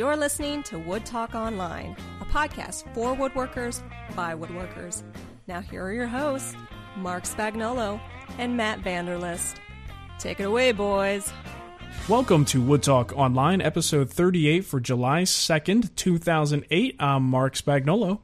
You're listening to Wood Talk Online, a podcast for woodworkers by woodworkers. Now, here are your hosts, Marc Spagnuolo and Matt Vanderlist. Take it away, boys. Welcome to Wood Talk Online, episode 38 for July 2nd, 2008. I'm Marc Spagnuolo.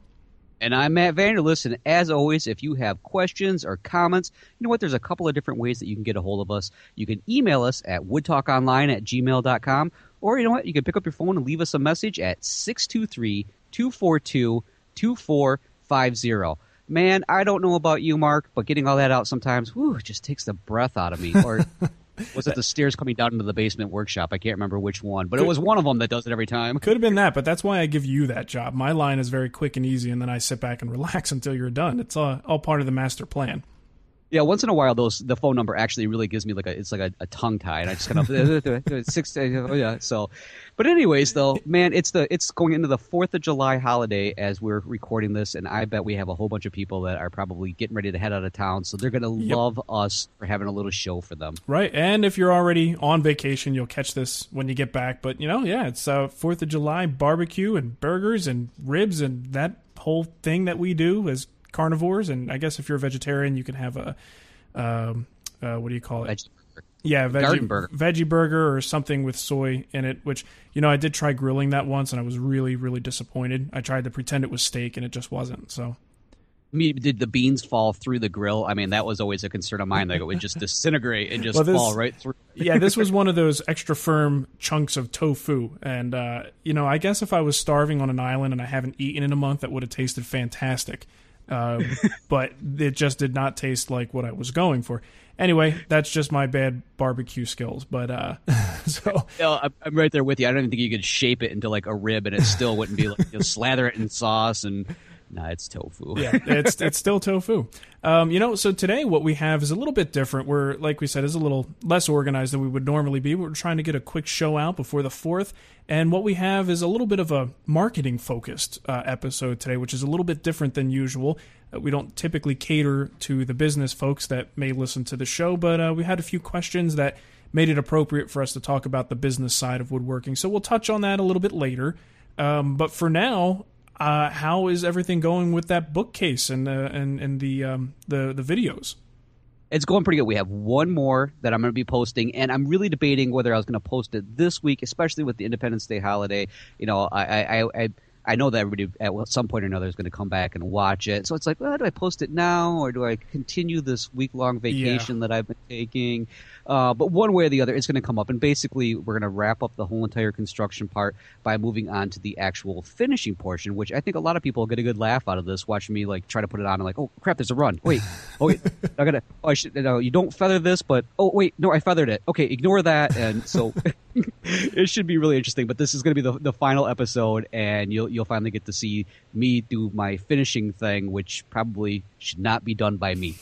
And I'm Matt Vanderlist, and as always, if you have questions or comments, you know what? There's a couple of different ways that you can get a hold of us. You can email us at woodtalkonline at gmail.com, or you know what? You can pick up your phone and leave us a message at 623 242 2450. Man, I don't know about you, Mark, but getting all that out sometimes, whew, just takes the breath out of me. Or was it the stairs coming down into the basement workshop? I can't remember which one, but it was one of them that does it every time. Could have been that, but that's why I give you that job. My line is very quick and easy, and then I sit back and relax until you're done. It's all, all part of the master plan. Yeah, once in a while, those the phone number actually really gives me like a it's like a, a tongue tie, and I just kind of eh, eh, eh, six. Oh yeah, so. But anyways, though, man, it's the it's going into the Fourth of July holiday as we're recording this, and I bet we have a whole bunch of people that are probably getting ready to head out of town, so they're gonna Yep. love us for having a little show for them. Right, and if you're already on vacation, you'll catch this when you get back. But you know, yeah, it's uh, Fourth of July barbecue and burgers and ribs and that whole thing that we do as carnivores. And I guess if you're a vegetarian, you can have a um, uh, what do you call it? Veggie burger. Yeah, veggie burger. veggie burger or something with soy in it. Which you know, I did try grilling that once, and I was really, really disappointed. I tried to pretend it was steak, and it just wasn't. So I mean, did the beans fall through the grill? I mean, that was always a concern of mine. Like it would just disintegrate and just Well, this- fall right through. yeah, this was one of those extra firm chunks of tofu, and uh, you know, I guess if I was starving on an island and I haven't eaten in a month, that would have tasted fantastic. Um, but it just did not taste like what I was going for. Anyway, that's just my bad barbecue skills. But uh, so No, I'm- I'm right there with you. I don't even think you could shape it into like a rib, and it still wouldn't be like you know, slather it in sauce and. Nah, it's tofu. yeah, it's it's still tofu. Um, you know, so today what we have is a little bit different. We're like we said, is a little less organized than we would normally be. We're trying to get a quick show out before the fourth, and what we have is a little bit of a marketing focused uh, episode today, which is a little bit different than usual. Uh, we don't typically cater to the business folks that may listen to the show, but uh, we had a few questions that made it appropriate for us to talk about the business side of woodworking. So we'll touch on that a little bit later. Um, but for now, uh, how is everything going with that bookcase and uh, and and the um, the the videos? It's going pretty good. We have one more that I'm going to be posting, and I'm really debating whether I was going to post it this week, especially with the Independence Day holiday. You know, I I I, I, know that everybody at some point or another is going to come back and watch it. So it's like, well, do I post it now or do I continue this week long vacation that I've been taking? Uh, but one way or the other, it's going to come up, and basically, we're going to wrap up the whole entire construction part by moving on to the actual finishing portion, which I think a lot of people get a good laugh out of this, watching me like try to put it on and like, oh crap, there's a run. Wait, oh wait, I gotta. Oh, I should. No, you don't feather this, but oh wait, no, I feathered it. Okay, ignore that. And so it should be really interesting. But this is going to be the, the final episode, and you'll you'll finally get to see me do my finishing thing, which probably should not be done by me.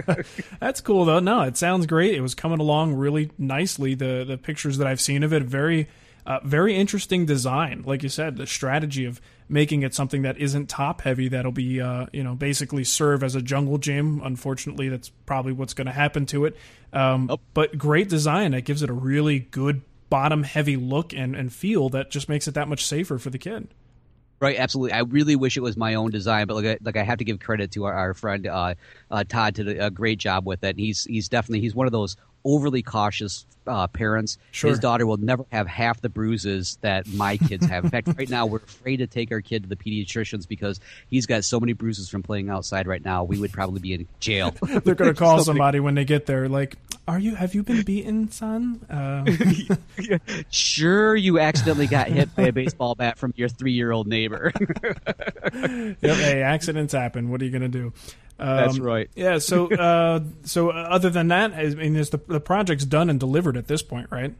That's cool though. No, it sounds great. It was coming along really nicely. The the pictures that I've seen of it, very uh, very interesting design. Like you said, the strategy of making it something that isn't top heavy that'll be uh, you know basically serve as a jungle gym. Unfortunately, that's probably what's going to happen to it. Um, oh. But great design that gives it a really good bottom heavy look and, and feel that just makes it that much safer for the kid. Right, absolutely. I really wish it was my own design, but like, I, like I have to give credit to our, our friend uh, uh, Todd did a, a great job with it. And He's he's definitely he's one of those overly cautious uh, parents. Sure. His daughter will never have half the bruises that my kids have. In fact, right now we're afraid to take our kid to the pediatricians because he's got so many bruises from playing outside. Right now, we would probably be in jail. They're going to call somebody when they get there, like, "Are you? Have you been beaten, son?" Uh... sure, you accidentally got hit by a baseball bat from your three-year-old neighbor. yep. Hey, accidents happen. What are you going to do? Um, That's right. Yeah. So, uh, so other than that, I mean, is the the project's done and delivered at this point, right?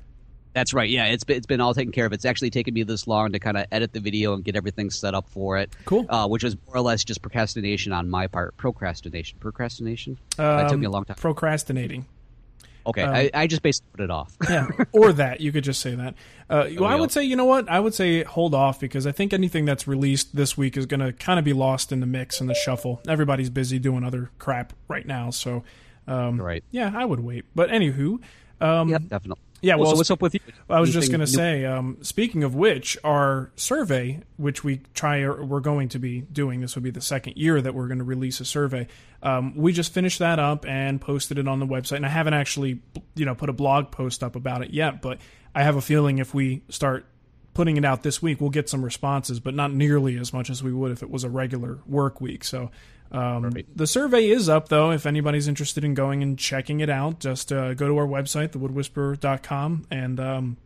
That's right. Yeah, it's been, it's been all taken care of. It's actually taken me this long to kind of edit the video and get everything set up for it. Cool. Uh, which was more or less just procrastination on my part. Procrastination. Procrastination. Um, that took me a long time. Procrastinating. Okay, um, I, I, just basically put it off. yeah, or that you could just say that. Uh, well, I would say, you know what? I would say hold off because I think anything that's released this week is going to kind of be lost in the mix and the shuffle. Everybody's busy doing other crap right now, so um, right. Yeah, I would wait. But anywho, um, yep, definitely. Yeah, well, so what's up with you? I was just going to say, um, speaking of which, our survey, which we try, we're going to be doing, this will be the second year that we're going to release a survey. Um, we just finished that up and posted it on the website, and I haven't actually, you know, put a blog post up about it yet, but I have a feeling if we start putting it out this week, we'll get some responses, but not nearly as much as we would if it was a regular work week. So um, the survey is up, though. If anybody's interested in going and checking it out, just uh, go to our website, thewoodwhisperer.com. And um,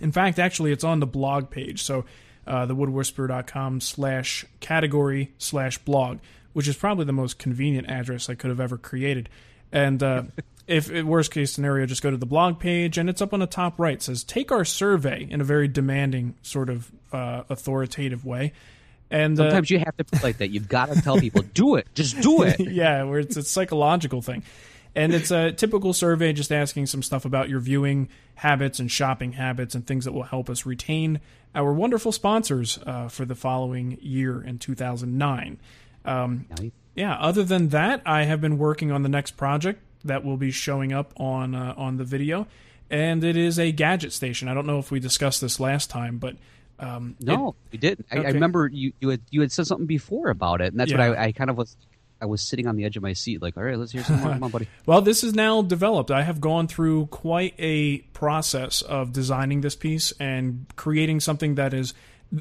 in fact, actually, it's on the blog page. So uh, thewoodwhisperer.com slash category slash blog, which is probably the most convenient address I could have ever created. And uh, if, worst case scenario, just go to the blog page, and it's up on the top right. It says, Take our survey in a very demanding, sort of uh, authoritative way. And uh, sometimes you have to be like that. You've got to tell people, do it, just do it. yeah, where it's a psychological thing. And it's a typical survey just asking some stuff about your viewing habits and shopping habits and things that will help us retain our wonderful sponsors uh, for the following year in 2009. Um, yeah, other than that, I have been working on the next project that will be showing up on uh, on the video, and it is a gadget station. I don't know if we discussed this last time, but um, no, it, we didn't. I, okay. I, remember you, you had you had said something before about it, and that's yeah. what I, I, kind of was. I was sitting on the edge of my seat, like, all right, let's hear some more. Come on, buddy. well, this is now developed. I have gone through quite a process of designing this piece and creating something that is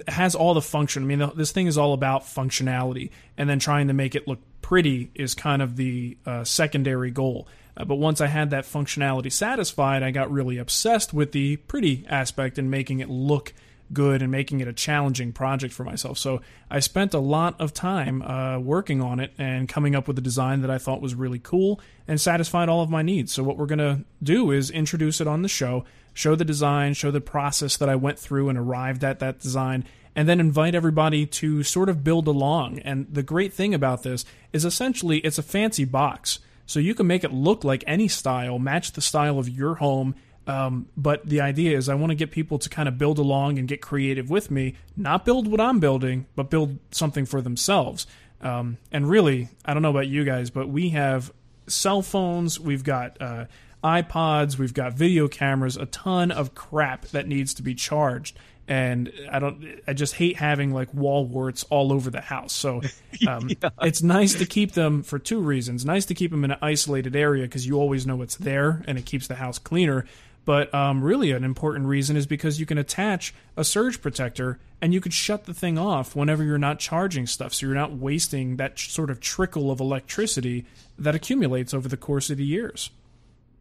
has all the function. I mean, this thing is all about functionality, and then trying to make it look pretty is kind of the uh, secondary goal. Uh, but once I had that functionality satisfied, I got really obsessed with the pretty aspect and making it look good and making it a challenging project for myself. So I spent a lot of time uh, working on it and coming up with a design that I thought was really cool and satisfied all of my needs. So what we're going to do is introduce it on the show, show the design, show the process that I went through and arrived at that design. And then invite everybody to sort of build along. And the great thing about this is essentially it's a fancy box. So you can make it look like any style, match the style of your home, um, but the idea is I want to get people to kind of build along and get creative with me, not build what I'm building, but build something for themselves. Um, and really, I don't know about you guys, but we have cell phones, we've got uh, iPods, we've got video cameras, a ton of crap that needs to be charged. And I don't, I just hate having like wall warts all over the house. So um, yeah. it's nice to keep them for two reasons. Nice to keep them in an isolated area because you always know it's there and it keeps the house cleaner. But um, really, an important reason is because you can attach a surge protector and you could shut the thing off whenever you're not charging stuff. So you're not wasting that sort of trickle of electricity that accumulates over the course of the years.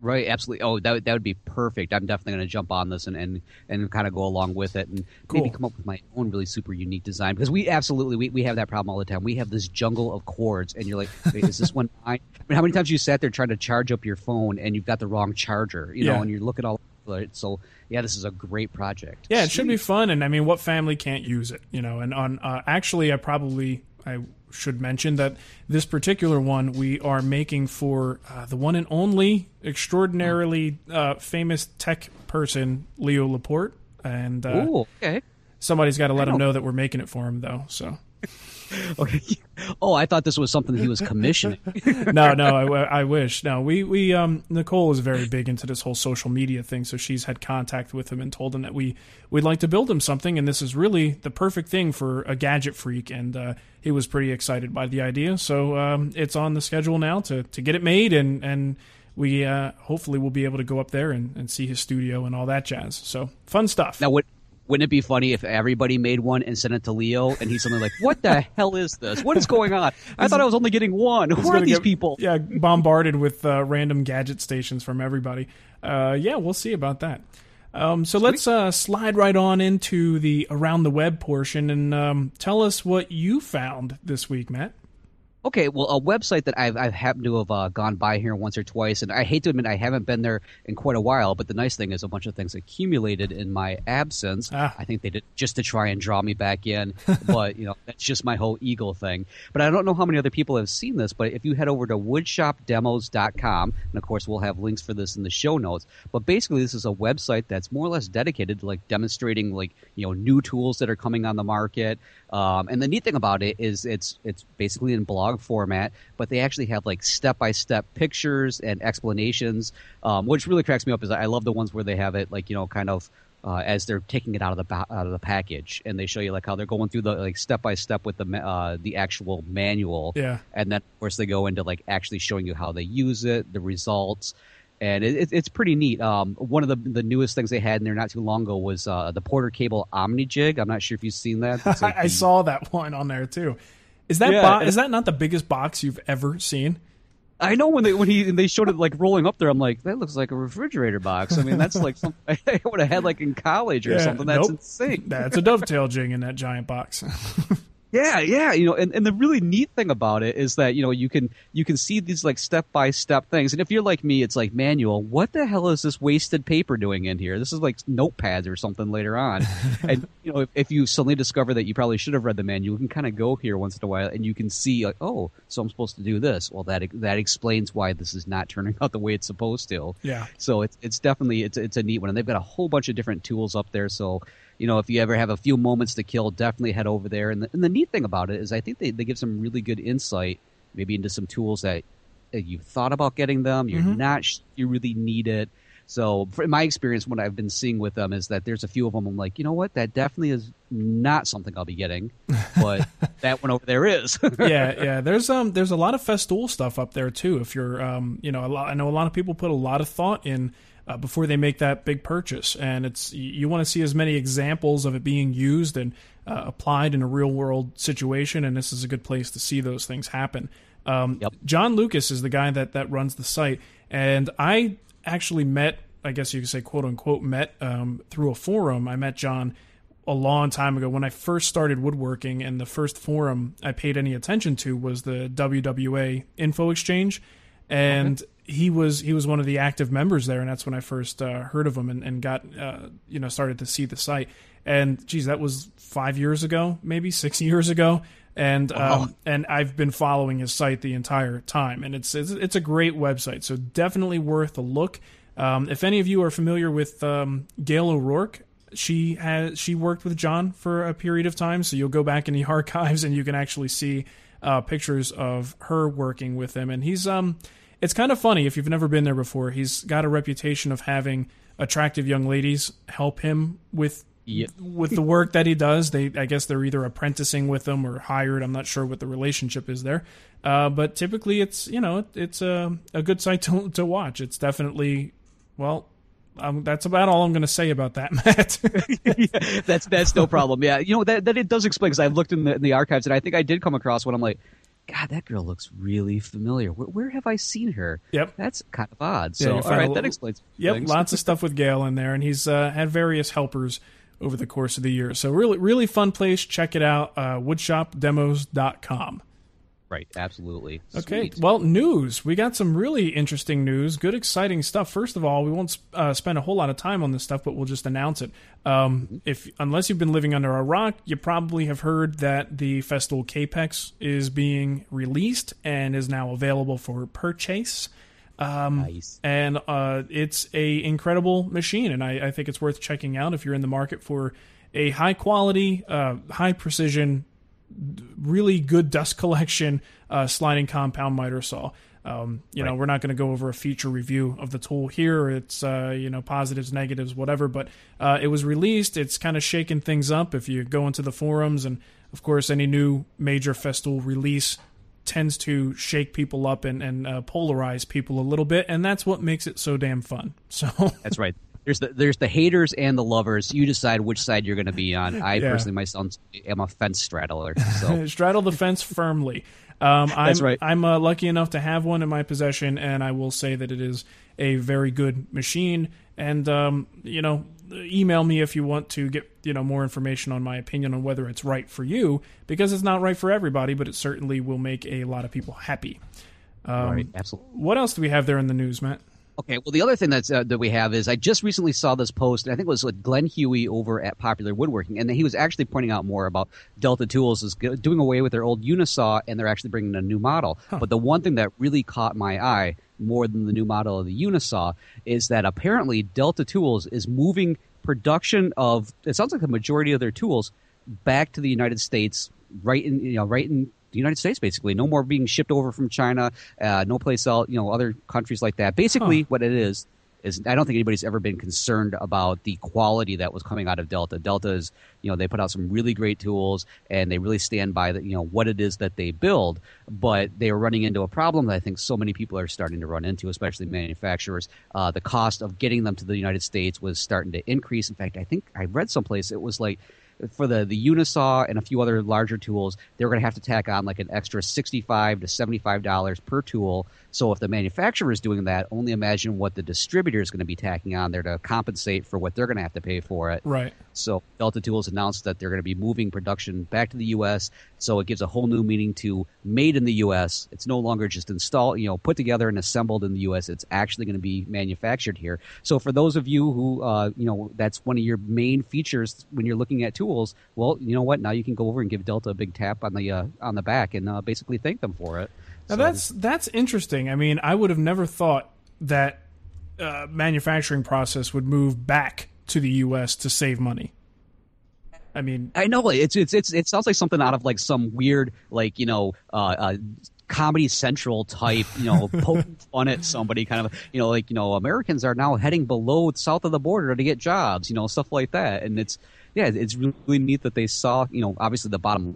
Right, absolutely. Oh, that that would be perfect. I'm definitely going to jump on this and, and, and kind of go along with it and cool. maybe come up with my own really super unique design because we absolutely we, we have that problem all the time. We have this jungle of cords, and you're like, is this one mine? I mean, how many times you sat there trying to charge up your phone and you've got the wrong charger, you yeah. know, and you look at all articulate. So yeah, this is a great project. Yeah, it should be fun, and I mean, what family can't use it? You know, and on uh, actually, I probably I should mention that this particular one we are making for uh, the one and only extraordinarily uh, famous tech person Leo Laporte, and uh, Ooh, okay. somebody's got to let him know that we're making it for him, though. So Okay. Oh, I thought this was something he was commissioning. no, no, I wish. No, we we um Nicole is very big into this whole social media thing, so she's had contact with him and told him that we we'd like to build him something, and this is really the perfect thing for a gadget freak, and uh, he was pretty excited by the idea. So um, it's on the schedule now to to get it made, and and we uh, hopefully will be able to go up there and, and see his studio and all that jazz. So fun stuff. Now, would, wouldn't it be funny if everybody made one and sent it to Leo, and he's something like, "What the hell is this? What is going on? I thought I was only getting one. Who are these get- people?" Yeah, bombarded with uh, random gadget stations from everybody. Uh, yeah, we'll see about that. Um, so let's uh, slide right on into the around the web portion and um, tell us what you found this week, Matt. Okay, well, a website that I've, I've happened to have uh, gone by here once or twice, and I hate to admit I haven't been there in quite a while, but the nice thing is a bunch of things accumulated in my absence. Ah. I think they did just to try and draw me back in, but, you know, that's just my whole Eagle thing. But I don't know how many other people have seen this, but if you head over to woodshopdemos.com, and of course we'll have links for this in the show notes, but basically this is a website that's more or less dedicated to like demonstrating like, you know, new tools that are coming on the market. Um, and the neat thing about it is it's it's basically in blog format, but they actually have like step by step pictures and explanations. Um, which really cracks me up is I love the ones where they have it like you know kind of uh, as they're taking it out of the ba- out of the package, and they show you like how they're going through the like step by step with the ma- uh, the actual manual. Yeah. and then of course they go into like actually showing you how they use it, the results. And it, it, it's pretty neat. Um, one of the the newest things they had in there not too long ago was uh, the Porter Cable Omni Jig. I'm not sure if you've seen that. Like I the- saw that one on there too. Is that Yeah, bo- is that not the biggest box you've ever seen? I know when they when he they showed it like rolling up there, I'm like, that looks like a refrigerator box. I mean, that's like something I would have had like in college or Yeah, something. That's nope. insane. That's a dovetail jig in that giant box. Yeah, yeah, you know, and, and the really neat thing about it is that you know you can you can see these like step by step things, and if you're like me, it's like manual. What the hell is this wasted paper doing in here? This is like notepads or something later on, and you know if, if you suddenly discover that you probably should have read the manual, you can kind of go here once in a while, and you can see like, oh, so I'm supposed to do this. Well, that that explains why this is not turning out the way it's supposed to. Yeah. So it's it's definitely it's it's a neat one, and they've got a whole bunch of different tools up there. So you know, if you ever have a few moments to kill, definitely head over there. And the, and the neat thing about it is, I think they, they give some really good insight, maybe into some tools that, you've thought about getting them, you're not you really need it. So, in my experience, what I've been seeing with them is that there's a few of them. I'm like, you know what, that definitely is not something I'll be getting, but that one over there is. yeah, yeah. There's um there's a lot of Festool stuff up there too. If you're um you know a lot, I know a lot of people put a lot of thought in uh, before they make that big purchase, and it's you, want to see as many examples of it being used and uh, applied in a real world situation, and this is a good place to see those things happen. Um, Yep. John Lucas is the guy that that runs the site, and I actually met, I guess you could say, quote unquote, met um, through a forum. I met John a long time ago when I first started woodworking, and the first forum I paid any attention to was the WWA Info Exchange, and he was he was one of the active members there, and that's when I first uh, heard of him and, and got uh, you know started to see the site. And geez, that was five years ago, maybe six years ago, and um, and I've been following his site the entire time, and it's it's, it's a great website, so definitely worth a look. Um, if any of you are familiar with um, Gail O'Rourke, she has she worked with John for a period of time, so you'll go back in the archives and you can actually see uh, pictures of her working with him. And he's um, it's kind of funny if you've never been there before. He's got a reputation of having attractive young ladies help him with with the work that he does. They I guess they're either apprenticing with him or hired. I'm not sure what the relationship is there. Uh, but typically, it's you know it's a a good site to to watch. It's definitely well. Um, that's about all I'm going to say about that, Matt. that's that's no problem. Yeah, you know that that it does explain because I've looked in the, in the archives and I think I did come across one. I'm like, God, that girl looks really familiar. Where, where have I seen her? Yep. that's kind of odd. So you all a little- that explains. Yep, things. lots of stuff with Gail in there, and he's uh, had various helpers over the course of the year. So really, really fun place. Check it out. Uh, woodshopdemos.com. Right, absolutely. Okay, Sweet. well, news. We got some really interesting news, good, exciting stuff. First of all, we won't uh, spend a whole lot of time on this stuff, but we'll just announce it. Um, if unless you've been living under a rock, you probably have heard that the Festool Kapex is being released and is now available for purchase. Um, Nice. and uh, it's a incredible machine, and I, I think it's worth checking out if you're in the market for a high quality, uh, high precision really good dust collection uh, sliding compound miter saw. Um, you know, we're not going to go over a feature review of the tool here. It's uh, you know positives, negatives, whatever. But uh, it was released. It's kind of shaking things up. If you go into the forums, and of course, any new major Festool release tends to shake people up and, and uh, polarize people a little bit, and that's what makes it so damn fun. So That's right. There's the there's the haters and the lovers. You decide which side you're going to be on. I Yeah. personally myself am a fence straddler. So straddle the fence firmly. Um, I'm, That's right. I'm uh, lucky enough to have one in my possession, and I will say that it is a very good machine. And um, you know, email me if you want to get you know more information on my opinion on whether it's right for you, because it's not right for everybody, but it certainly will make a lot of people happy. Um, right, absolutely. What else do we have there in the news, Matt? Okay, well, the other thing that's uh, that we have is I just recently saw this post. and I think it was with Glen Huey over at Popular Woodworking, and he was actually pointing out more about Delta Tools is doing away with their old Unisaw, and they're actually bringing a new model. But the one thing that really caught my eye more than the new model of the Unisaw is that apparently Delta Tools is moving production of it sounds like the majority of their tools back to the United States, right in you know right in the United States, basically. No more being shipped over from China, uh, no place else, you know, other countries like that. Basically, what it is is I don't think anybody's ever been concerned about the quality that was coming out of Delta. Delta is, you know, they put out some really great tools and they really stand by the, you know, what it is that they build. But they are running into a problem that I think so many people are starting to run into, especially manufacturers. Uh, the cost of getting them to the United States was starting to increase. In fact, I think I read someplace it was like for the the Unisaw and a few other larger tools, they're going to have to tack on like an extra sixty-five to seventy-five dollars per tool. So if the manufacturer is doing that, only imagine what the distributor is going to be tacking on there to compensate for what they're going to have to pay for it. Right. So Delta Tools announced that they're going to be moving production back to the U.S. So it gives a whole new meaning to made in the U.S. It's no longer just installed, you know, put together and assembled in the U.S. It's actually going to be manufactured here. So for those of you who, uh, you know, that's one of your main features when you're looking at tools. Well, you know what? Now you can go over and give Delta a big tap on the uh, on the back and uh, basically thank them for it. Now So- that's that's interesting. I mean, I would have never thought that uh, manufacturing process would move back to the U.S. to save money. I mean, I know it's it's it's it sounds like something out of like some weird like you know uh, uh Comedy Central type you know poking fun at somebody kind of you know like you know Americans are now heading below south of the border to get jobs you know stuff like that and it's yeah it's really neat that they saw you know obviously the bottom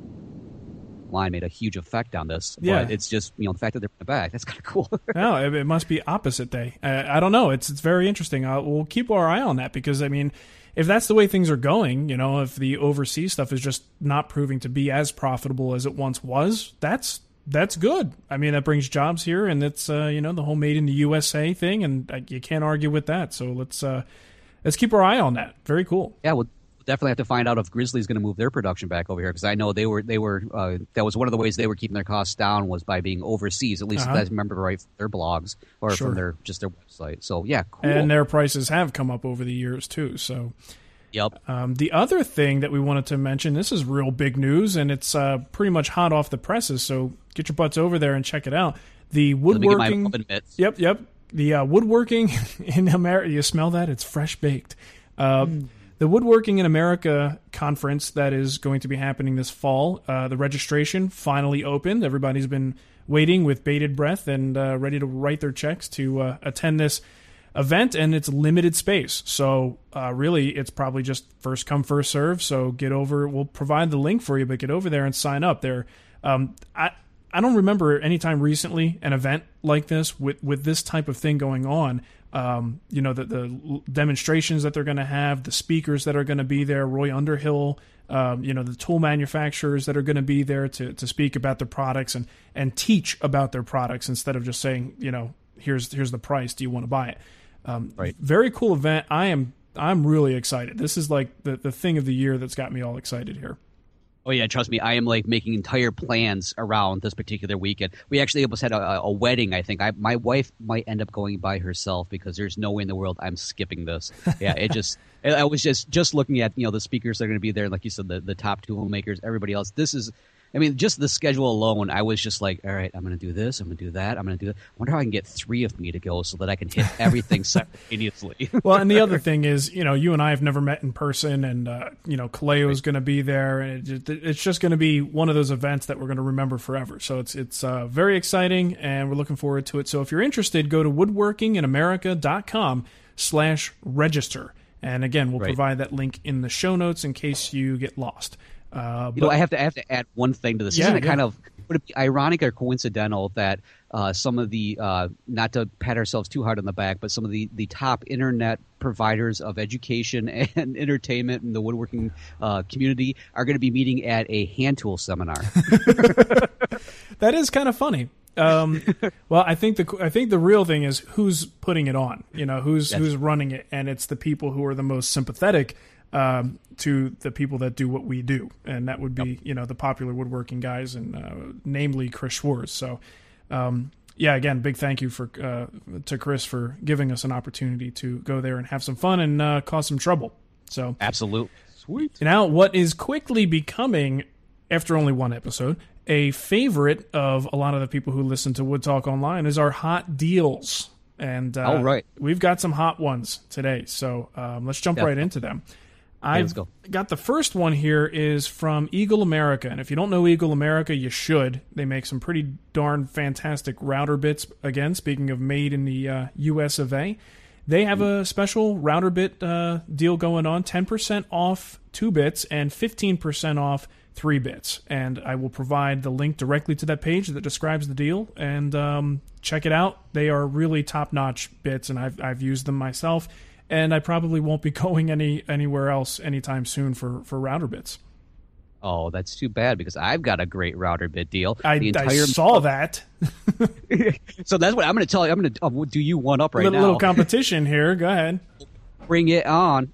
line made a huge effect on this Yeah. but it's just you know the fact that they're in the back that's kind of cool no, it, it must be opposite day. I, I don't know. It's it's very interesting. Uh, we'll keep our eye on that because I mean, if that's the way things are going, you know, if the overseas stuff is just not proving to be as profitable as it once was, that's that's good. I mean, that brings jobs here, and it's uh, you know the whole made in the USA thing, and uh, you can't argue with that. So let's uh, let's keep our eye on that. Very cool. Yeah, we'll definitely have to find out if Grizzly's going to move their production back over here because I know they were they were uh, that was one of the ways they were keeping their costs down was by being overseas. At least Uh-huh. if I remember right, from their blogs or Sure. from their just their website. So yeah, cool. And their prices have come up over the years too. So yep. Um, the other thing that we wanted to mention, this is real big news, and it's uh, pretty much hot off the presses. So get your butts over there and check it out. The Let me get my woodworking. Yep, yep. The uh, woodworking in America. You smell that? It's fresh baked. Uh, The Woodworking in America conference that is going to be happening this fall. Uh, the registration finally opened. Everybody's been waiting with bated breath and uh, ready to write their checks to uh, attend this event, and it's limited space. So uh, really, it's probably just first come first serve. So get over. We'll provide the link for you, but get over there and sign up. There, um, I I don't remember any time recently an event like this with with this type of thing going on. Um, you know the the demonstrations that they're going to have, the speakers that are going to be there, Roy Underhill. Um, you know the tool manufacturers that are going to be there to, to speak about their products and and teach about their products instead of just saying you know here's here's the price do you want to buy it um, Right. very cool event I am I'm really excited this is like the the thing of the year that's got me all excited here Oh yeah, trust me, I am like making entire plans around this particular weekend. We actually almost had a, a wedding. I think I, my wife might end up going by herself because there's no way in the world I'm skipping this. Yeah, it just I was just just looking at you know the speakers that are going to be there, like you said, the the top tool makers, everybody else. This is I mean, just the schedule alone, I was just like, all right, I'm going to do this, I'm going to do that, I'm going to do that. I wonder how I can get three of me to go so that I can hit everything simultaneously. well, and the other thing is, you know, you and I have never met in person, and uh, you know, Kaleo is going to be there, and it, it's just going to be one of those events that we're going to remember forever. So it's it's uh, very exciting, and we're looking forward to it. So if you're interested, go to woodworkinginamerica.com slash register. And again, we'll right. provide that link in the show notes in case you get lost. Uh, you know, I have to I have to add one thing to this. Yeah, Isn't it yeah. kind of would it be ironic or coincidental that uh, some of the uh, not to pat ourselves too hard on the back, but some of the, the top internet providers of education and entertainment in the woodworking uh, community are going to be meeting at a hand tool seminar. that is kind of funny. Um, well, I think the I think the real thing is who's putting it on. You know, who's That's who's running it, and it's the people who are the most sympathetic um, to the people that do what we do, and that would be yep. you know the popular woodworking guys, and uh, namely Chris Schwarz. So. Um, yeah, again, big thank you for uh, to Chris for giving us an opportunity to go there and have some fun and uh, cause some trouble. So absolutely sweet. Now, what is quickly becoming, after only one episode, a favorite of a lot of the people who listen to Wood Talk Online is our hot deals. And uh, oh, right. we've got some hot ones today. So um, let's jump right into them. I've go. got the first one here is from Eagle America, and if you don't know Eagle America, you should. They make some pretty darn fantastic router bits. Again, speaking of made in the uh, U.S. of A., they have a special router bit uh, deal going on: ten percent off two bits and fifteen percent off three bits. And I will provide the link directly to that page that describes the deal. And um, check it out; they are really top-notch bits, and I've I've used them myself and I probably won't be going any anywhere else anytime soon for for router bits. Oh, that's too bad because I've got a great router bit deal. I, the entire I saw that. so that's what I'm going to tell you. I'm going to uh, do you one up right little, now. Little competition here. Go ahead. Bring it on.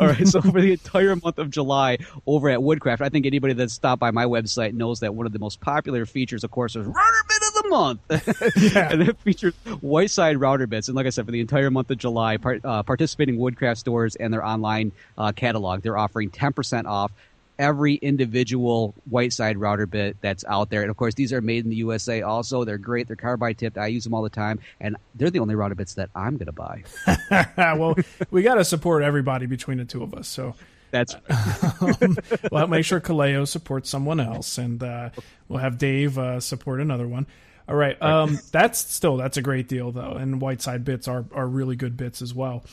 All right. So for the entire month of July over at Woodcraft, I think anybody that's stopped by my website knows that one of the most popular features, of course, is router bit month. yeah. and it features Whiteside router bits. And like I said, for the entire month of July, part, uh, participating Woodcraft stores and their online uh, catalog, they're offering 10% off every individual Whiteside router bit that's out there. And of course, these are made in the USA also. They're great. They're carbide tipped. I use them all the time. And they're the only router bits that I'm going to buy. well, we got to support everybody between the two of us. So that's um, we'll make sure Kaleo supports someone else, and uh, we'll have Dave uh, support another one. All right. Um, that's still that's a great deal though, and Whiteside bits are are really good bits as well.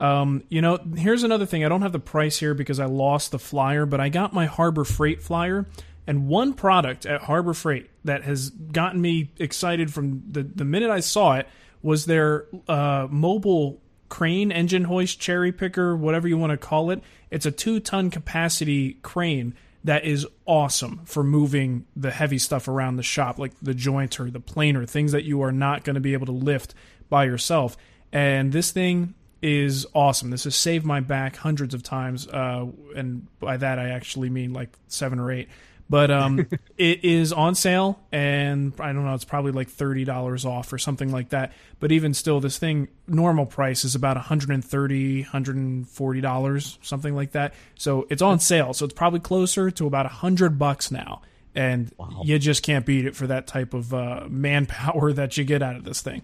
Um, you know, here's another thing. I don't have the price here because I lost the flyer, but I got my Harbor Freight flyer. And one product at Harbor Freight that has gotten me excited from the, the minute I saw it was their uh, mobile crane, engine hoist, cherry picker, whatever you want to call it. It's a two ton capacity crane that is awesome for moving the heavy stuff around the shop, like the jointer, the planer, things that you are not going to be able to lift by yourself. And this thing is awesome. This has saved my back hundreds of times, uh, and by that I actually mean like seven or eight. But um, it is on sale, and I don't know, it's probably like thirty dollars off or something like that. But even still, this thing normal price is about 130 140 dollars, something like that. So it's on sale, so it's probably closer to about a hundred bucks now, and wow. you just can't beat it for that type of uh, manpower that you get out of this thing.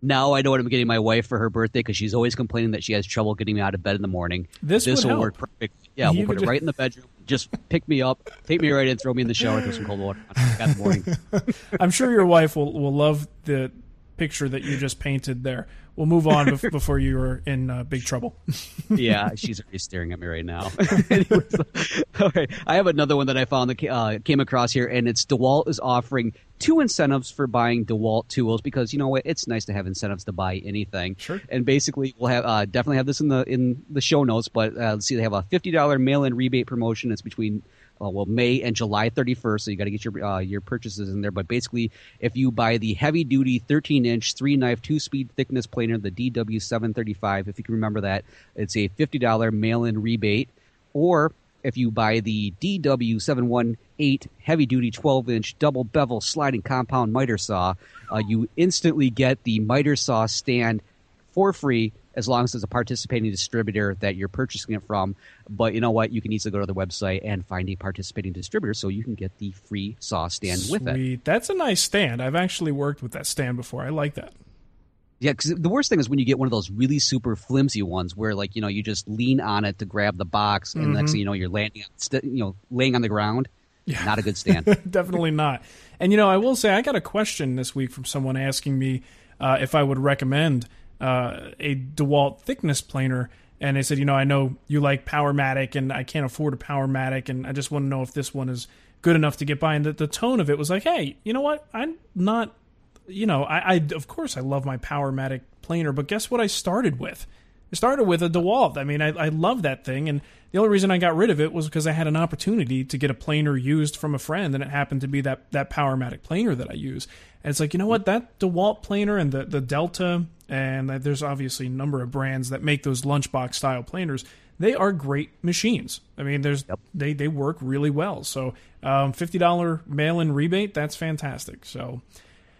Now I know what I'm getting my wife for her birthday because she's always complaining that she has trouble getting me out of bed in the morning. This, this will help. work perfect. Yeah, you we'll put it right in the bedroom. Just pick me up, take me right in, throw me in the shower, throw some cold water on in the morning. I'm sure your wife will, will love the picture that you just painted there we'll move on before you are in uh, big trouble. yeah, she's already staring at me right now. Anyways, okay, I have another one that I found that uh, came across here, and it's DeWalt is offering two incentives for buying DeWalt tools because you know what, it's nice to have incentives to buy anything. Sure. And basically, we'll have uh, definitely have this in the in the show notes, but uh, let's see, they have a fifty dollar mail-in rebate promotion. It's between uh, well May and July 31st. So you got to get your uh, your purchases in there. But basically, if you buy the heavy duty 13 inch three knife two speed thickness planer, the DW735, if you can remember that, it's a $50 mail in rebate. Or if you buy the DW718 heavy duty 12 inch double bevel sliding compound miter saw, uh, you instantly get the miter saw stand for free as long as it's a participating distributor that you're purchasing it from. But you know what? You can easily go to the website and find a participating distributor so you can get the free saw stand Sweet. with it. That's a nice stand. I've actually worked with that stand before. I like that. Yeah, because the worst thing is when you get one of those really super flimsy ones where, like, you know, you just lean on it to grab the box, and next thing you know, you're landing, you know, laying on the ground. Yeah. Not a good stand. Definitely not. And you know, I will say I got a question this week from someone asking me uh, if I would recommend uh, a DeWalt thickness planer, and they said, you know, I know you like Powermatic, and I can't afford a Powermatic, and I just want to know if this one is good enough to get by. And the, the tone of it was like, hey, you know what? I'm not, you know, I, I of course I love my Powermatic planer, but guess what? I started with. I started with a DeWalt. I mean, I, I love that thing, and the only reason I got rid of it was because I had an opportunity to get a planer used from a friend, and it happened to be that that Powermatic planer that I use. And it's like, you know what, that DeWalt planer and the the Delta, and there's obviously a number of brands that make those lunchbox style planers. They are great machines. I mean, there's they they work really well. So, um, fifty dollar mail in rebate, that's fantastic. So,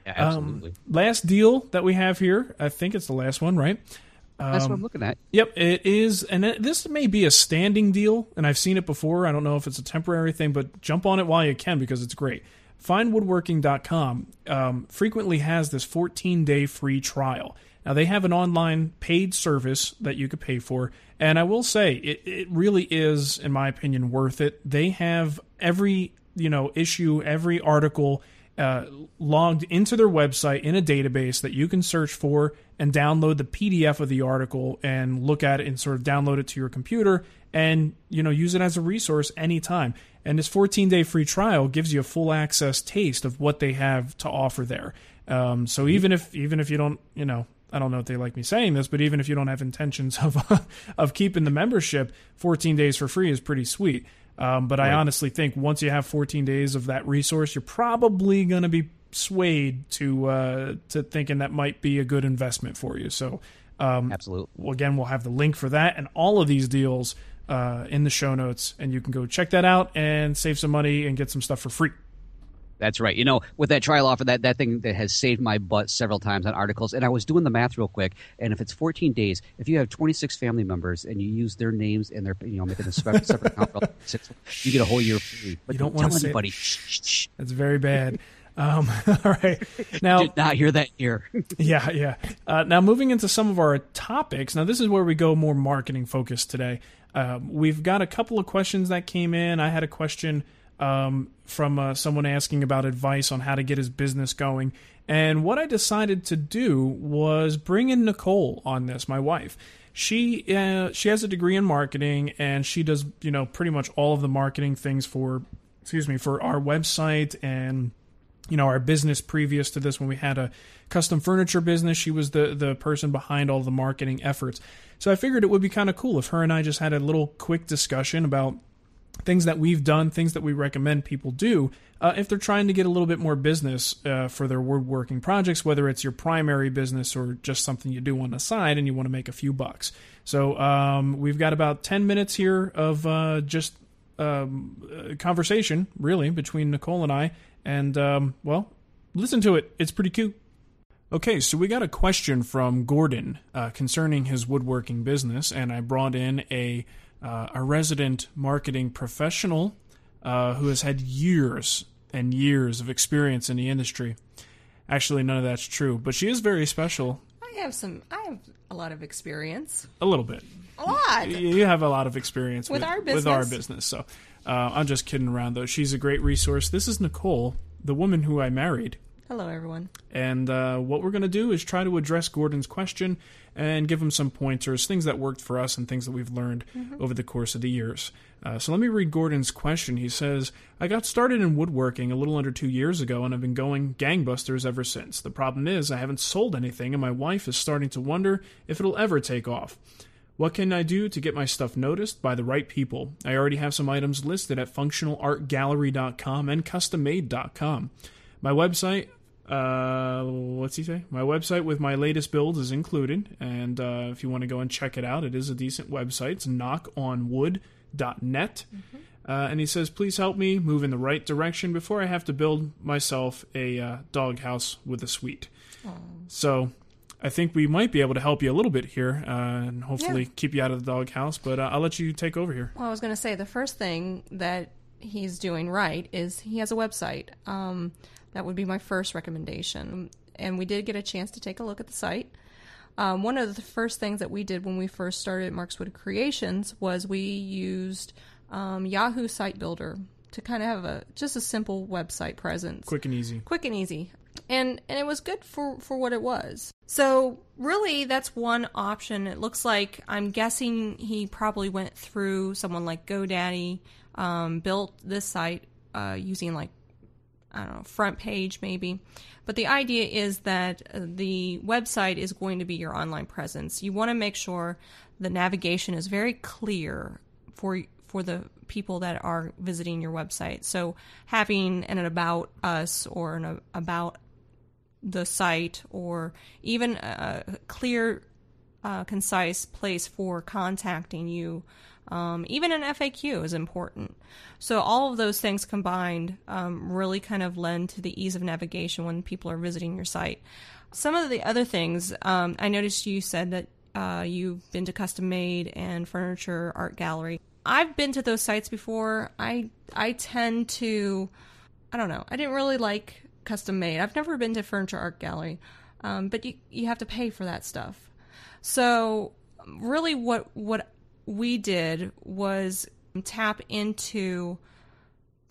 Yeah, um, last deal that we have here, I think it's the last one, right? That's um, what I'm looking at. Yep, it is, and it, this may be a standing deal, and I've seen it before. I don't know if it's a temporary thing, but jump on it while you can because it's great. FineWoodworking.com um, frequently has this 14 day free trial. Now, they have an online paid service that you could pay for, and I will say it, it really is, in my opinion, worth it. They have every you know issue, every article uh, logged into their website in a database that you can search for and download the PDF of the article and look at it and sort of download it to your computer and you know use it as a resource anytime. And this 14 day free trial gives you a full access taste of what they have to offer there. Um, so even if even if you don't you know I don't know if they like me saying this, but even if you don't have intentions of of keeping the membership, 14 days for free is pretty sweet. Um, but I honestly think once you have 14 days of that resource, you're probably going to be swayed to uh, to thinking that might be a good investment for you. So, um, Absolutely. well, again, we'll have the link for that and all of these deals uh, in the show notes, and you can go check that out and save some money and get some stuff for free. That's right. You know, with that trial offer, that, that thing that has saved my butt several times on articles, and I was doing the math real quick. And if it's 14 days, if you have 26 family members and you use their names and they're, you know, making a separate, separate account, for six, you get a whole year free. But You don't don't wanna tell say- anybody. That's very bad. Um, all right, now Did not hear that here. Yeah, yeah. Uh, now, moving into some of our topics. Now, this is where we go more marketing focused today. Um, we've got a couple of questions that came in. I had a question um, from uh, someone asking about advice on how to get his business going. And what I decided to do was bring in Nicole on this, my wife. She uh, she has a degree in marketing, and she does you know pretty much all of the marketing things for excuse me for our website and you know our business previous to this when we had a custom furniture business she was the the person behind all the marketing efforts so i figured it would be kind of cool if her and i just had a little quick discussion about things that we've done things that we recommend people do uh, if they're trying to get a little bit more business uh, for their woodworking projects whether it's your primary business or just something you do on the side and you want to make a few bucks so um, we've got about 10 minutes here of uh, just um, uh, conversation, really, between Nicole and I. And, um, well, listen to it. It's pretty cute. Okay, so we got a question from Gordon uh, concerning his woodworking business, and I brought in a uh, a resident marketing professional uh, who has had years and years of experience in the industry. Actually, none of that's true, but she is very special, I have some. I have a lot of experience. a little bit. A lot. you have a lot of experience With with, our business. with our business. business. So uh, I'm just kidding around, though. She's a great resource. This is Nicole, the woman who I married. Hello, everyone. And uh, what we're going to do is try to address Gordon's question and give him some pointers, things that worked for us and things that we've learned over the course of the years. Uh, so let me read Gordon's question. He says, I got started in woodworking a little under two years ago and I've been going gangbusters ever since. The problem is, I haven't sold anything and my wife is starting to wonder if it'll ever take off. What can I do to get my stuff noticed by the right people? I already have some items listed at functionalartgallery.com and custommade.com. My website, Uh, what's he say? My website with my latest builds is included, and uh, if you want to go and check it out, it is a decent website. It's knockonwood.net. Uh, and he says, please help me move in the right direction before I have to build myself a uh, dog house with a suite. So I think we might be able to help you a little bit here uh, and hopefully Yeah. keep you out of the dog house. But uh, I'll let you take over here. Well, I was going to say the first thing that he's doing right is he has a website. Um, that would be my first recommendation. And we did get a chance to take a look at the site. Um, one of the first things that we did when we first started Markswood Creations was we used um, Yahoo Site Builder to kind of have a just a simple website presence Quick and easy. quick and easy and and it was good for for what it was so really that's one option it looks like i'm guessing he probably went through someone like godaddy um, built this site uh, using like I don't know, front page maybe. But the idea is that uh, the website is going to be your online presence. You want to make sure the navigation is very clear for for the people that are visiting your website. So having an about us or an about the site or even a clear uh, concise place for contacting you. Um, even an FAQ is important. So all of those things combined um, really kind of lend to the ease of navigation when people are visiting your site. Some of the other things um, I noticed you said that uh, you've been to Custom Made and Furniture Art Gallery. I've been to those sites before. I I tend to I don't know. I didn't really like custom made. I've never been to Furniture Art Gallery, um, but you you have to pay for that stuff. So really, what what we did was tap into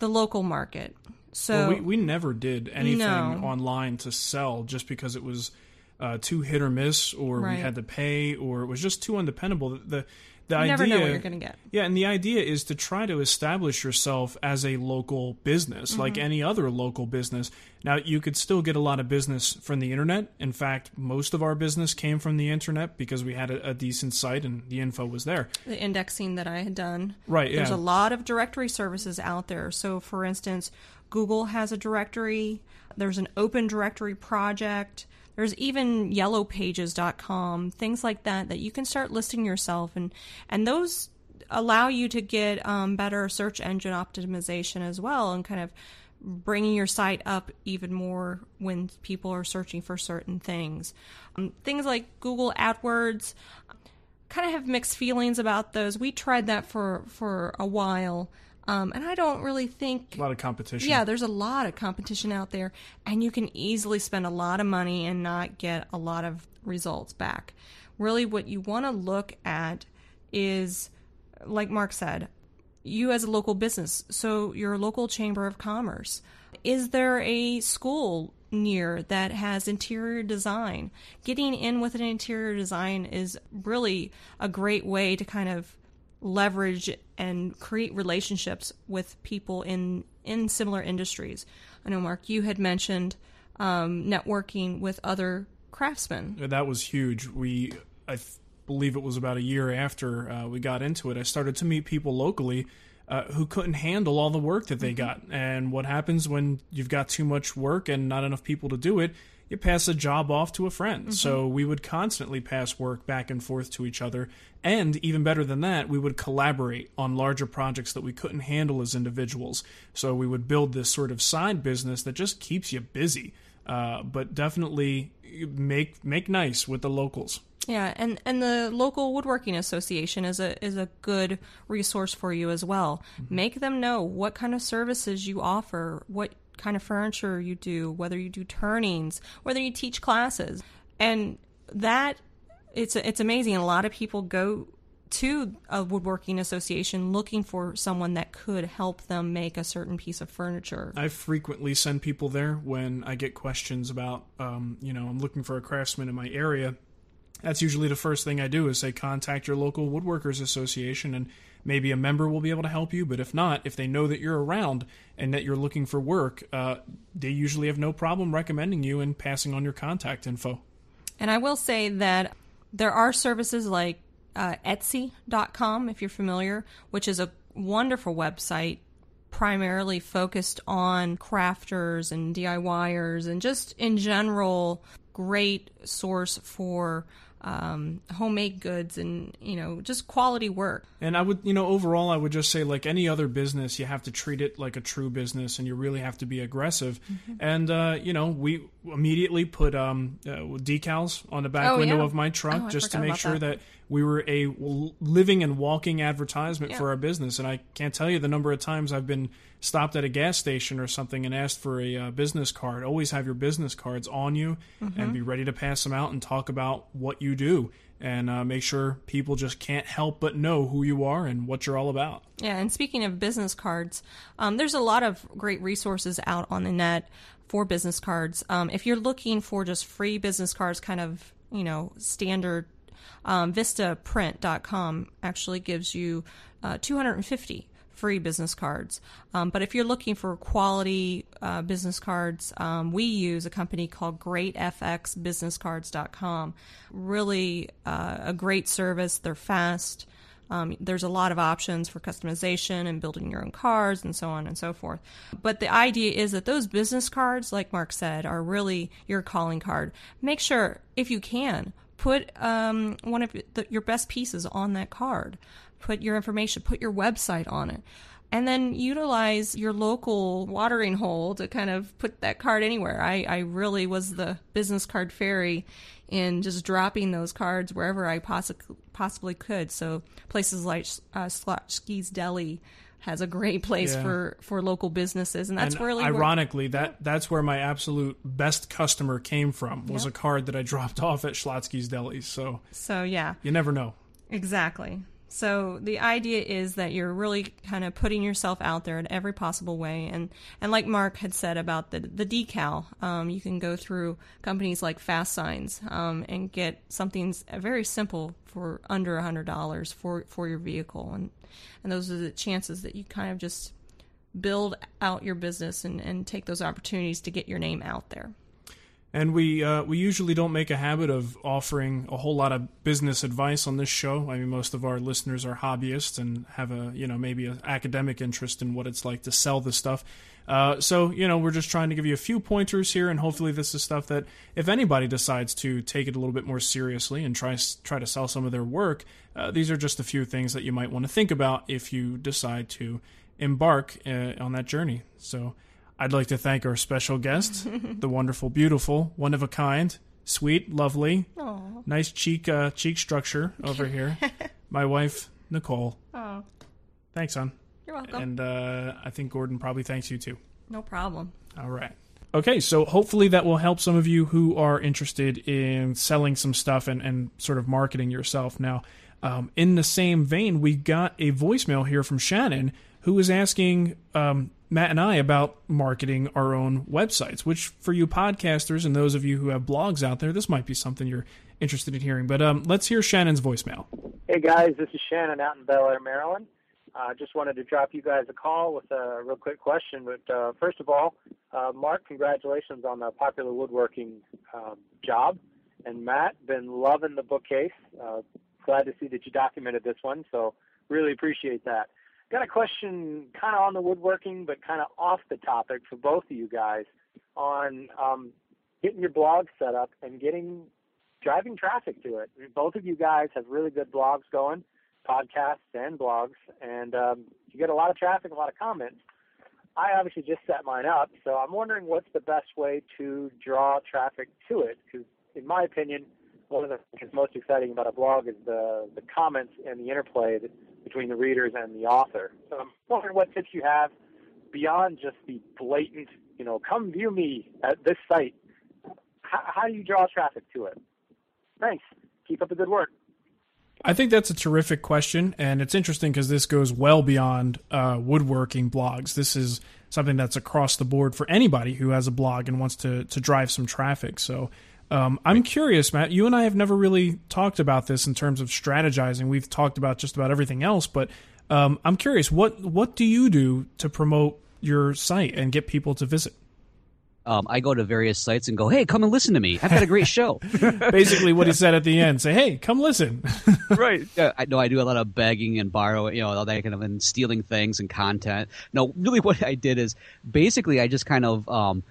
the local market. So well, we, we never did anything No. online to sell just because it was uh, too hit or miss, or Right. we had to pay, or it was just too undependable. The the you idea, never know what you're going to get. yeah, and the idea is to try to establish yourself as a local business, like Mm-hmm. any other local business. Now, you could still get a lot of business from the internet. In fact, most of our business came from the internet because we had a, a decent site and the info was there. the indexing that I had done. Right, There's yeah. a lot of directory services out there. So, for instance, Google has a directory. There's an open directory project. There's even yellowpages.com, things like that that you can start listing yourself and and those allow you to get um, better search engine optimization as well and kind of bringing your site up even more when people are searching for certain things. Um, things like Google AdWords, kind of have mixed feelings about those. We tried that for for a while, um, and I don't really think. A lot of competition. Yeah, there's a lot of competition out there, and you can easily spend a lot of money and not get a lot of results back. Really, what you want to look at is, like Marc said, you as a local business, so your local chamber of commerce. Is there a school near that has interior design? Getting in with an interior design is really a great way to kind of leverage and create relationships with people in in similar industries. I know Marc, you had mentioned um, networking with other craftsmen. that was huge. We, I th- believe it was about a year after uh, we got into it. I started to meet people locally uh, who couldn't handle all the work that they got. And what happens when you've got too much work and not enough people to do it? You pass a job off to a friend. So we would constantly pass work back and forth to each other. And even better than that, we would collaborate on larger projects that we couldn't handle as individuals. So we would build this sort of side business that just keeps you busy. Uh, but definitely make make nice with the locals. Yeah, and, and the local woodworking association is a is a good resource for you as well. Make them know what kind of services you offer, what kind of furniture you do, whether you do turnings, whether you teach classes, and that it's it's amazing. A lot of people go to a woodworking association looking for someone that could help them make a certain piece of furniture. I frequently send people there when I get questions about, um, you know, I'm looking for a craftsman in my area. That's usually the first thing I do is say contact your local woodworkers association and maybe a member will be able to help you. But if not, if they know that you're around and that you're looking for work, uh, they usually have no problem recommending you and passing on your contact info. And I will say that there are services like uh, Etsy.com, if you're familiar, which is a wonderful website primarily focused on crafters and DIYers and just in general great source for um, homemade goods and you know just quality work. And I would, you know, overall, I would just say like any other business, you have to treat it like a true business, and you really have to be aggressive. Mm-hmm. And uh, you know, we immediately put um, uh, decals on the back oh, window yeah. of my truck oh, just to make sure that. that. we were a living and walking advertisement Yeah. for our business. And I can't tell you the number of times I've been stopped at a gas station or something and asked for a uh, business card. Always have your business cards on you Mm-hmm. and be ready to pass them out and talk about what you do. And uh, make sure people just can't help but know who you are and what you're all about. Yeah, and speaking of business cards, um, there's a lot of great resources out on the net for business cards. Um, if you're looking for just free business cards, kind of you know standard, um, VistaPrint.com actually gives you uh, 250 free business cards. Um, but if you're looking for quality uh, business cards, um, we use a company called GreatFXBusinessCards.com. Really uh, a great service. They're fast. Um, there's a lot of options for customization and building your own cards and so on and so forth. But the idea is that those business cards, like Marc said, are really your calling card. Make sure, if you can, put um, one of the, your best pieces on that card. Put your information, put your website on it. And then utilize your local watering hole to kind of put that card anywhere. I, I really was the business card fairy in just dropping those cards wherever I possi- possibly could. So places like uh, Deli has a great place Yeah. for, for local businesses, and that's and really where- ironically that that's where my absolute best customer came from was Yep. a card that I dropped off at Schlotzsky's Deli. So so yeah. you never know. Exactly. So the idea is that you're really kind of putting yourself out there in every possible way, and and like Marc had said about the the decal, um, you can go through companies like Fast Signs um, and get something very simple for under a hundred dollars for for your vehicle, and and those are the chances that you kind of just build out your business and, and take those opportunities to get your name out there. And we uh, we usually don't make a habit of offering a whole lot of business advice on this show. I mean, most of our listeners are hobbyists and have a you know maybe an academic interest in what it's like to sell this stuff. Uh, so you know, we're just trying to give you a few pointers here, and hopefully, this is stuff that if anybody decides to take it a little bit more seriously and try try to sell some of their work, uh, these are just a few things that you might want to think about if you decide to embark uh, on that journey. So. I'd like to thank our special guest, the wonderful, beautiful, one of a kind, sweet, lovely, nice cheek uh, cheek structure over here. My wife, Nicole. Oh, Thanks, hon. you're welcome. And uh, I think Gordon probably thanks you too. no problem. All right. Okay, so hopefully that will help some of you who are interested in selling some stuff and, and sort of marketing yourself. Now, um, in the same vein, we got a voicemail here from Shannon who was asking um, Matt and I about marketing our own websites, which for you podcasters and those of you who have blogs out there, this might be something you're interested in hearing. But um, let's hear Shannon's voicemail. Hey guys, this is Shannon out in Bel Air, Maryland. Uh, just wanted to drop you guys a call with a real quick question. But uh, first of all, uh, Marc, congratulations on the popular woodworking um, job. And Matt, been loving the bookcase. Uh, glad to see that you documented this one. So really appreciate that. Got a question kind of on the woodworking, but kind of off the topic for both of you guys on um, getting your blog set up and getting driving traffic to it. Both of you guys have really good blogs going, podcasts and blogs, and um, you get a lot of traffic, a lot of comments. I obviously just set mine up, so I'm wondering what's the best way to draw traffic to it. Because, in my opinion, one of the things most exciting about a blog is the the comments and the interplay that, between the readers and the author. So I'm wondering what tips you have beyond just the blatant, you know, come view me at this site. How, how do you draw traffic to it? Thanks. Keep up the good work. I think that's a terrific question, and it's interesting because this goes well beyond uh, woodworking blogs. This is something that's across the board for anybody who has a blog and wants to to drive some traffic. So. Um, I'm curious, Matt. You and I have never really talked about this in terms of strategizing. We've talked about just about everything else, but um, I'm curious. What what do you do to promote your site and get people to visit? um, I go to various sites and go, "Hey, come and listen to me. I've got a great show." Basically, what he said at the end: "Say, hey, come listen." right. Yeah, I know. I do a lot of begging and borrowing, you know, all that kind of and stealing things and content. No, really, what I did is basically I just kind of. Um,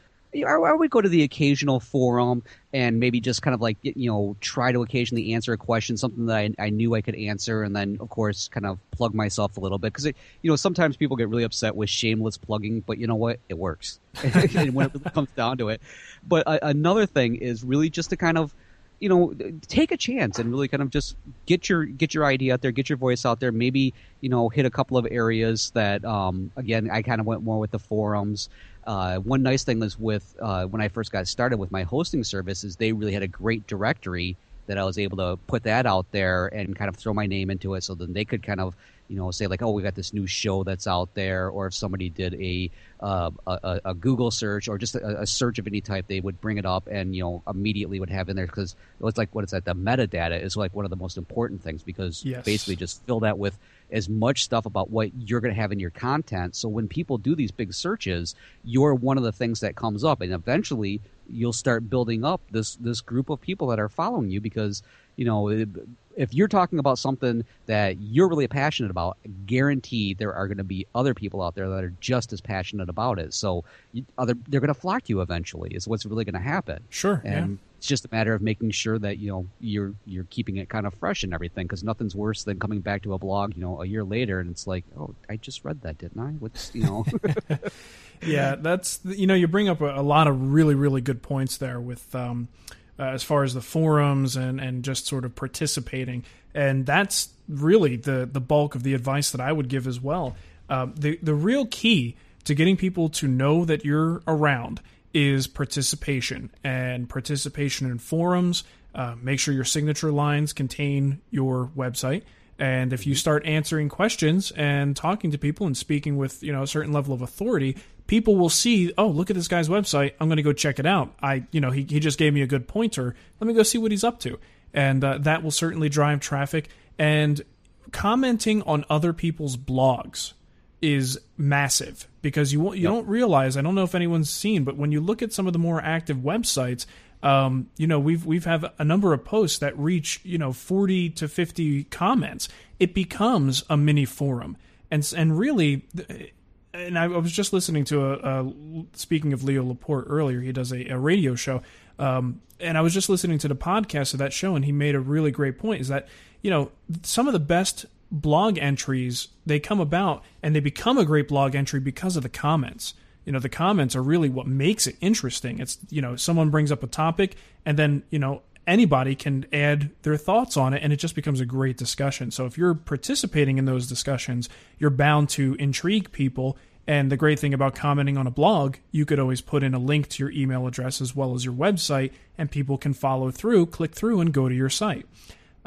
I would go to the occasional forum and maybe just kind of like you know try to occasionally answer a question, something that I, I knew I could answer, and then of course kind of plug myself a little bit. Because you know sometimes people get really upset with shameless plugging, but you know what, it works. When it comes down to it. But uh, another thing is really just to kind of you know take a chance and really kind of just get your get your idea out there get your voice out there. Maybe you know hit a couple of areas that um, again i kind of went more with the forums uh, one nice thing was with uh, when I first got started with my hosting service is they really had a great directory that I was able to put that out there and kind of throw my name into it, so then they could kind of you know say like, oh, we got this new show that's out there, or if somebody did a uh, a, a, Google search or just a, a, search of any type, they would bring it up and you know immediately would have in there because it's like what is that? The metadata is like one of the most important things because yes. basically just fill that with as much stuff about what you're going to have in your content. So when people do these big searches, you're one of the things that comes up, and eventually you'll start building up this this group of people that are following you because you know if you're talking about something that you're really passionate about, guarantee there are going to be other people out there that are just as passionate about it. So other they're going to flock to you eventually. Is what's really going to happen. Sure. And yeah. It's just a matter of making sure that you know you're you're keeping it kind of fresh and everything because nothing's worse than coming back to a blog you know a year later and it's like oh I just read that didn't I? What's you know. yeah, that's you know you bring up a, a, lot of really really good points there with. Um, uh, as far as the forums and, and just sort of participating. And that's really the, the bulk of the advice that I would give as well. Uh, the, the real key to getting people to know that you're around is participation and participation in forums. Uh, make sure your signature lines contain your website. And if you start answering questions and talking to people and speaking with you know a certain level of authority, people will see, oh, look at this guy's website. I'm going to go check it out. I, you know, he, he just gave me a good pointer. Let me go see what he's up to. And uh, that will certainly drive traffic. And commenting on other people's blogs is massive because you you yep. don't realize. I don't know if anyone's seen, but when you look at some of the more active websites, um, you know we've we've have a number of posts that reach you know 40 to 50 comments. It becomes a mini forum, and and really and I was just listening to a, a, speaking of Leo Laporte earlier. He does a, a radio show, um, and I was just listening to the podcast of that show, and he made a really great point. Is that you know some of the best blog entries they come about and they become a great blog entry because of the comments. You know, the comments are really what makes it interesting. It's you know someone brings up a topic, and then you know anybody can add their thoughts on it and it just becomes a great discussion. So if you're participating in those discussions, you're bound to intrigue people. And the great thing about commenting on a blog, you could always put in a link to your email address as well as your website, and people can follow through, click through, and go to your site.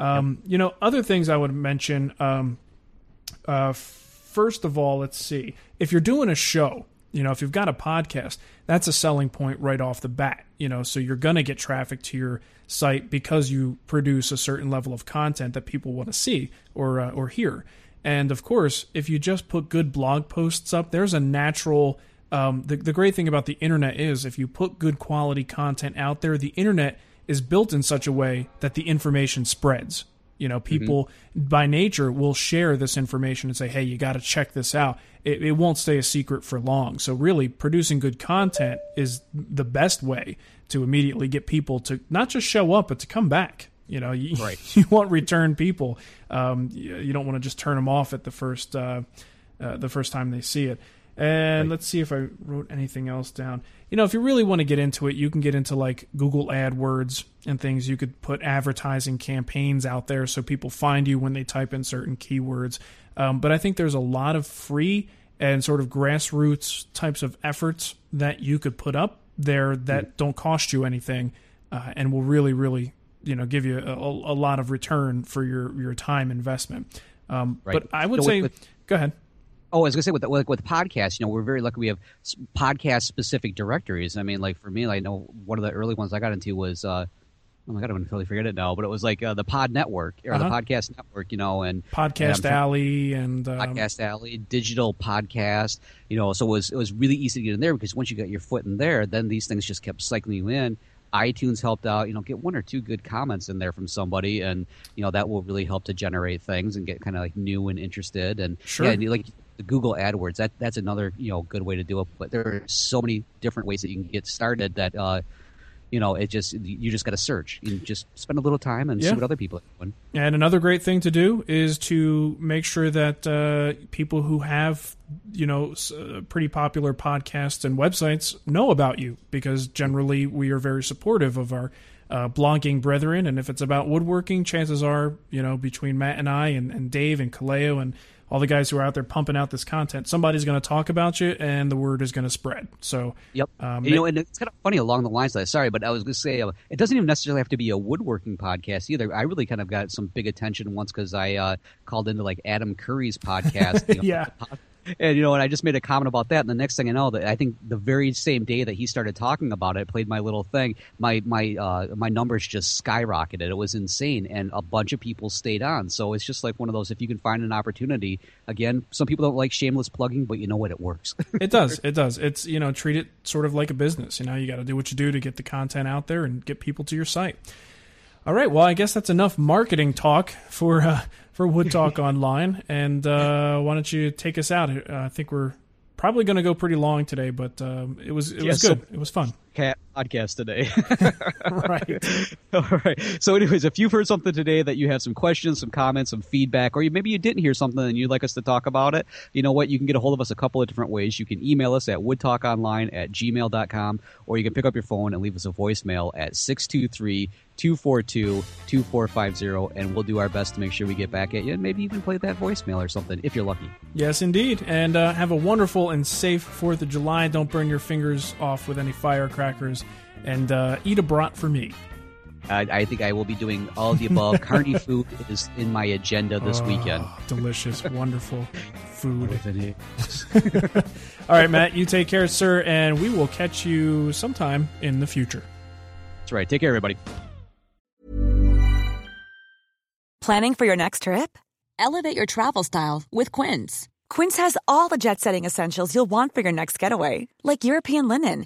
Um, yep. You know, other things I would mention. Um, uh, first of all, let's see. If you're doing a show, you know, if you've got a podcast, that's a selling point right off the bat. You know, so you're going to get traffic to your site because you produce a certain level of content that people want to see or uh, or hear. And of course, if you just put good blog posts up, there's a natural. Um, the the great thing about the internet is if you put good quality content out there, the internet is built in such a way that the information spreads. You know, people mm-hmm. by nature will share this information and say, "Hey, you got to check this out." It, it won't stay a secret for long. So, really, producing good content is the best way to immediately get people to not just show up, but to come back. You know, you, right. you want return people. Um, you, you, don't want to just turn them off at the first uh, uh, the first time they see it. And right. let's see if I wrote anything else down. You know, if you really want to get into it, you can get into like Google AdWords and things. You could put advertising campaigns out there so people find you when they type in certain keywords. Um, but I think there's a lot of free and sort of grassroots types of efforts that you could put up there that mm. don't cost you anything uh, and will really, really, you know, give you a, a, lot of return for your your time investment. Um, right. But I would so say, with, with, go ahead. Oh, I was gonna say with with, with podcasts, you know, we're very lucky. We have podcast specific directories. I mean, like for me, I know one of the early ones I got into was uh, oh my god, I'm gonna totally forget it now. But it was like uh, the Pod Network or Uh-huh. the Podcast Network, you know, and Podcast and Alley and um, Podcast Alley, digital podcast. You know, so it was it was really easy to get in there because once you got your foot in there, then these things just kept cycling you in. iTunes helped out. You know, get one or two good comments in there from somebody, and you know that will really help to generate things and get kind of like new and interested. And Sure. yeah, and like the Google AdWords, that that's another you know good way to do it. But there are so many different ways that you can get started that. uh you know, it just you just got to search. You just spend a little time and Yeah. see what other people are doing. And another great thing to do is to make sure that uh, people who have, you know, s- uh, pretty popular podcasts and websites know about you because generally we are very supportive of our uh, blogging brethren. And if it's about woodworking, chances are, you know, between Matt and I and, and Dave and Kaleo and all the guys who are out there pumping out this content, somebody's going to talk about you and the word is going to spread. So, Yep. Um, you know, and it's kind of funny along the lines of that. Sorry, but I was going to say uh, it doesn't even necessarily have to be a woodworking podcast either. I really kind of got some big attention once because I uh, called into like Adam Curry's podcast. you know, Yeah. And you know, and I just made a comment about that, and the next thing I know, that I think the very same day that he started talking about it, played my little thing. My my uh, my numbers just skyrocketed. It was insane, and a bunch of people stayed on. So it's just like one of those. If you can find an opportunity, again, some people don't like shameless plugging, but you know what, it works. it does. It does. It's you know treat it sort of like a business. You know, you got to do what you do to get the content out there and get people to your site. All right. Well, I guess that's enough marketing talk for uh, for Wood Talk Online. And uh, why don't you take us out? Uh, I think we're probably going to go pretty long today, but um, it was it Yeah, was so- good. it was fun. Cat podcast today. right. All right. So, anyways, if you've heard something today that you have some questions, some comments, some feedback, or you, maybe you didn't hear something and you'd like us to talk about it, you know what? You can get a hold of us a couple of different ways. You can email us at woodtalkonline at gmail.com, or you can pick up your phone and leave us a voicemail at 623 242 2450, and we'll do our best to make sure we get back at you and maybe even play that voicemail or something if you're lucky. Yes, indeed. And uh, have a wonderful and safe Fourth of July. Don't burn your fingers off with any firecrackers, and uh, eat a brat for me. I, I think I will be doing all of the above. Carney food is in my agenda this weekend. Oh, delicious, wonderful food. All right, Matt, you take care, sir, and we will catch you sometime in the future. That's right. Take care, everybody. Planning for your next trip? Elevate your travel style with Quince. Quince has all the jet setting essentials you'll want for your next getaway, like European linen,